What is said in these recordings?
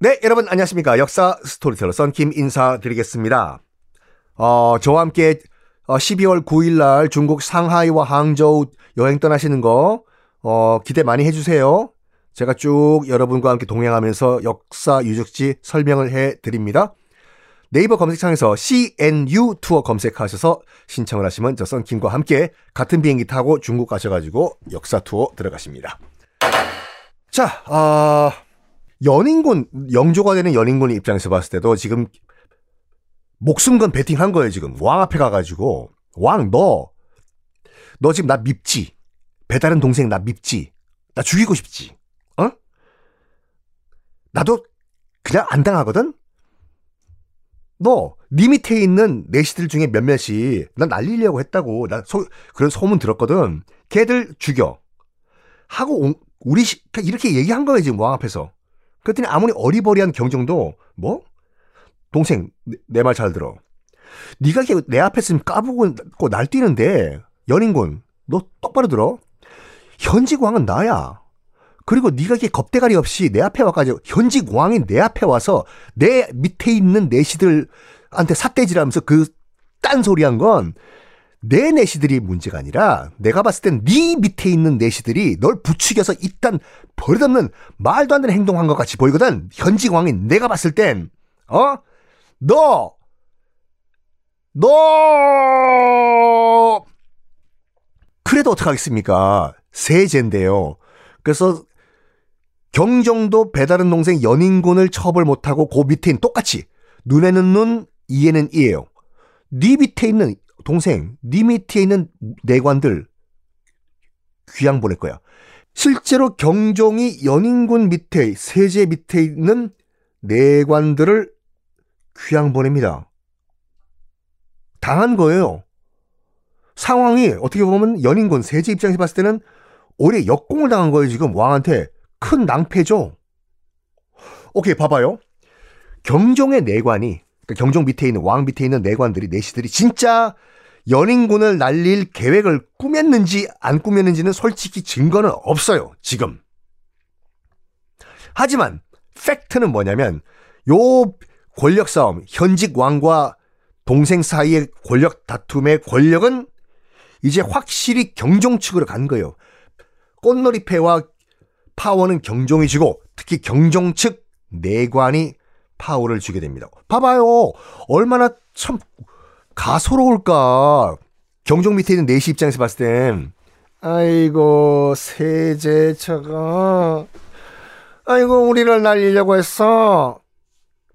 네, 여러분 안녕하십니까. 역사 스토리텔러 썬킴 인사드리겠습니다. 어, 저와 함께 12월 9일 날 중국 상하이와 항저우 여행 떠나시는 거 어, 기대 많이 해주세요. 제가 쭉 여러분과 함께 동행하면서 역사 유적지 설명을 해 드립니다. 네이버 검색창에서 CNU 투어 검색하셔서 신청을 하시면 저 썬킴과 함께 같은 비행기 타고 중국 가셔가지고 역사 투어 들어가십니다. 자, 아, 연인군, 영조가 되는 연인군 입장에서 봤을 때도 지금 목숨 건 베팅한 거예요, 지금. 왕 앞에 가가지고. 왕, 너, 너 지금 나 밉지? 배다른 동생 나 밉지? 나 죽이고 싶지? 어? 나도 그냥 안 당하거든? 너, 네 밑에 있는 내시들 중에 몇몇이 난 날리려고 했다고. 나 소, 그런 소문 들었거든. 걔들 죽여. 하고, 우리, 이렇게 얘기한 거예요, 지금 왕 앞에서. 그랬더니 아무리 어리버리한 경정도 뭐 동생 내 말잘 들어. 네가 내 앞에 있으면 까부고 날뛰는데 연인군 너 똑바로 들어. 현직 왕은 나야. 그리고 네가 이게 겁대가리 없이 내 앞에 와가지고 현직 왕이 내 앞에 와서 내 밑에 있는 내시들한테 삿대질하면서 그 딴소리 한 건 내 내시들이 문제가 아니라 내가 봤을 땐 네 밑에 있는 내시들이 널 부추겨서 일단 버릇없는 말도 안 되는 행동한 것 같이 보이거든. 현직 왕인 내가 봤을 땐 어? 너! 너! 그래도 어떡하겠습니까? 세제인데요. 그래서 경정도 배다른 동생 연인군을 처벌 못하고 그 밑에는 똑같이 눈에는 눈, 이에는 이에요. 네 밑에 있는 동생, 네 밑에 있는 내관들 귀양 보낼 거야. 실제로 경종이 연인군 밑에, 세제 밑에 있는 내관들을 귀양 보냅니다. 당한 거예요. 상황이 어떻게 보면 연인군, 세제 입장에서 봤을 때는 오히려 역공을 당한 거예요, 지금 왕한테. 큰 낭패죠. 오케이, 봐봐요. 경종의 내관이, 그러니까 경종 밑에 있는, 왕 밑에 있는 내관들이, 내시들이 진짜 연인군을 날릴 계획을 꾸몄는지 안 꾸몄는지는 솔직히 증거는 없어요. 지금. 하지만 팩트는 뭐냐면 요 권력 싸움, 현직 왕과 동생 사이의 권력 다툼의 권력은 이제 확실히 경종 측으로 간 거예요. 꽃놀이패와 파워는 경종이 지고 특히 경종 측 내관이 파워를 주게 됩니다. 봐봐요. 얼마나 참 가소로울까? 경종 밑에 있는 내시 입장에서 봤을 땐 아이고 세제처가 아이고 우리를 날리려고 했어.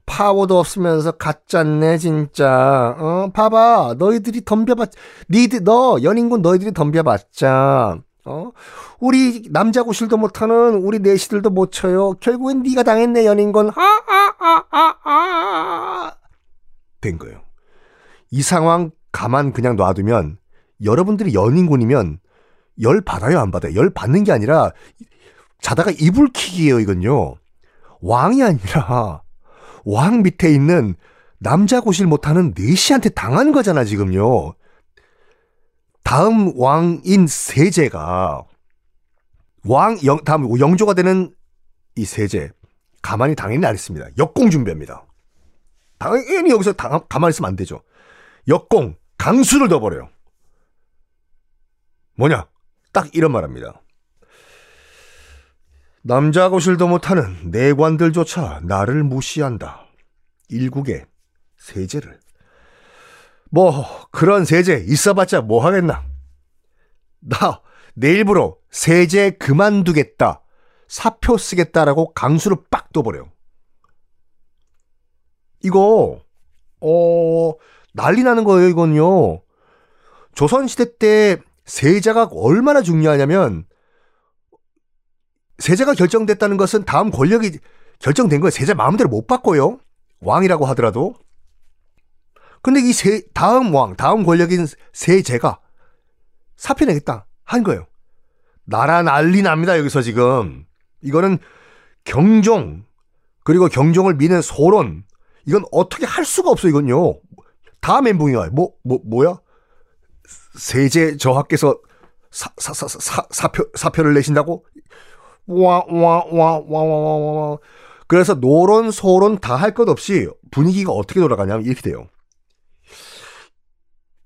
파워도 없으면서 가짜네 진짜. 어 봐봐 너희들이 덤벼봤 니들 너 연인군 너희들이 덤벼봤자 어 우리 남자 구실도 못하는 우리 내시들도 못 쳐요. 결국엔 네가 당했네 연인군. 하하하하하 된 거예요. 이 상황 가만 그냥 놔두면 여러분들이 연인군이면 열 받아요 안 받아요? 열 받는 게 아니라 자다가 이불킥이에요 이건요. 왕이 아니라 왕 밑에 있는 남자 고실 못하는 내시한테 당한 거잖아 지금요. 다음 왕인 세제가 왕 영, 다음 영조가 되는 이 세제 가만히 당연히 안 했습니다. 역공 준비합니다. 당연히 여기서 당, 가만히 있으면 안 되죠. 역공, 강수를 둬버려요. 뭐냐? 딱 이런 말합니다. 남자 고실도 못하는 내관들조차 나를 무시한다. 일국에 세제를. 뭐 그런 세제 있어봤자 뭐 하겠나. 나 내일부로 세제 그만두겠다. 사표 쓰겠다라고 강수를 빡 떠버려. 이거 어 난리 나는 거예요, 이건요. 조선시대 때 세자가 얼마나 중요하냐면 세자가 결정됐다는 것은 다음 권력이 결정된 거예요. 세자 마음대로 못 바꿔요. 왕이라고 하더라도. 근데 이 세, 다음 왕, 다음 권력인 세제가 사표 내겠다 한 거예요. 나라 난리 납니다, 여기서 지금. 이거는 경종, 그리고 경종을 미는 소론, 이건 어떻게 할 수가 없어, 이건요. 다 멘붕이야. 뭐, 뭐, 뭐야? 세제 저하께서 사, 사, 사, 사, 사표, 사표를 내신다고? 와, 와, 와, 와, 와, 와, 와. 그래서 노론, 소론 다 할 것 없이 분위기가 어떻게 돌아가냐면 이렇게 돼요.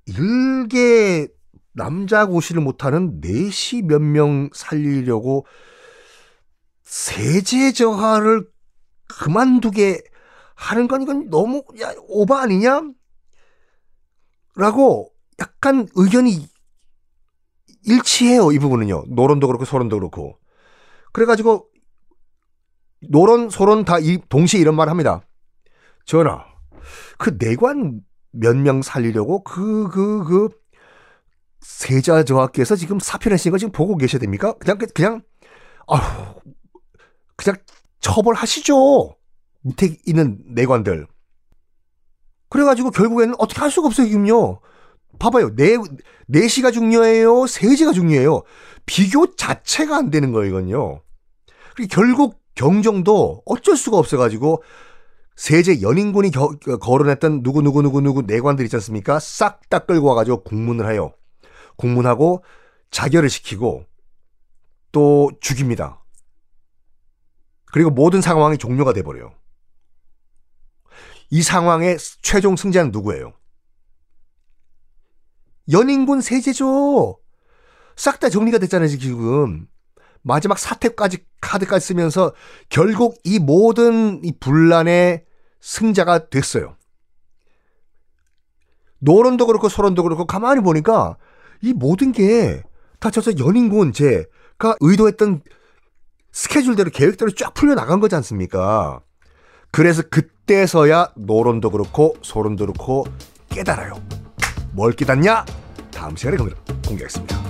일개 남자 고시를 못하는 넷이 몇명 살리려고 세제 저하를 그만두게 하는 건 이건 너무 야, 오바 아니냐? 라고 약간 의견이 일치해요. 이 부분은요. 노론도 그렇고 소론도 그렇고. 그래가지고 노론, 소론 다 이, 동시에 이런 말을 합니다. 전하, 그 내관 몇 명 살리려고 그, 그, 그, 세자 저하께서 지금 사표내신 거 지금 보고 계셔야 됩니까? 그냥, 그냥, 아휴, 그냥 처벌하시죠. 밑에 있는 내관들. 그래가지고 결국에는 어떻게 할 수가 없어요, 지금요. 봐봐요. 내, 내시가 중요해요? 세제가 중요해요? 비교 자체가 안 되는 거예요, 이건요. 결국 경정도 어쩔 수가 없어가지고 세제 연인군이 겨, 거론했던 누구누구누구누구 내관들 있지 않습니까? 싹 다 끌고 와가지고 국문을 해요. 국문하고 자결을 시키고 또 죽입니다. 그리고 모든 상황이 종료가 돼버려요. 이 상황의 최종 승자는 누구예요? 연인군 세제죠. 싹 다 정리가 됐잖아요, 지금. 마지막 사태까지 카드까지 쓰면서 결국 이 모든 이 분란의 승자가 됐어요. 노론도 그렇고 소론도 그렇고 가만히 보니까 이 모든 게 다 저서 연인군 제가 의도했던 스케줄대로 계획대로 쫙 풀려 나간 거지 않습니까? 그래서 그때서야 노론도 그렇고 소론도 그렇고 깨달아요. 뭘 깨닫냐? 다음 시간에 공개하겠습니다.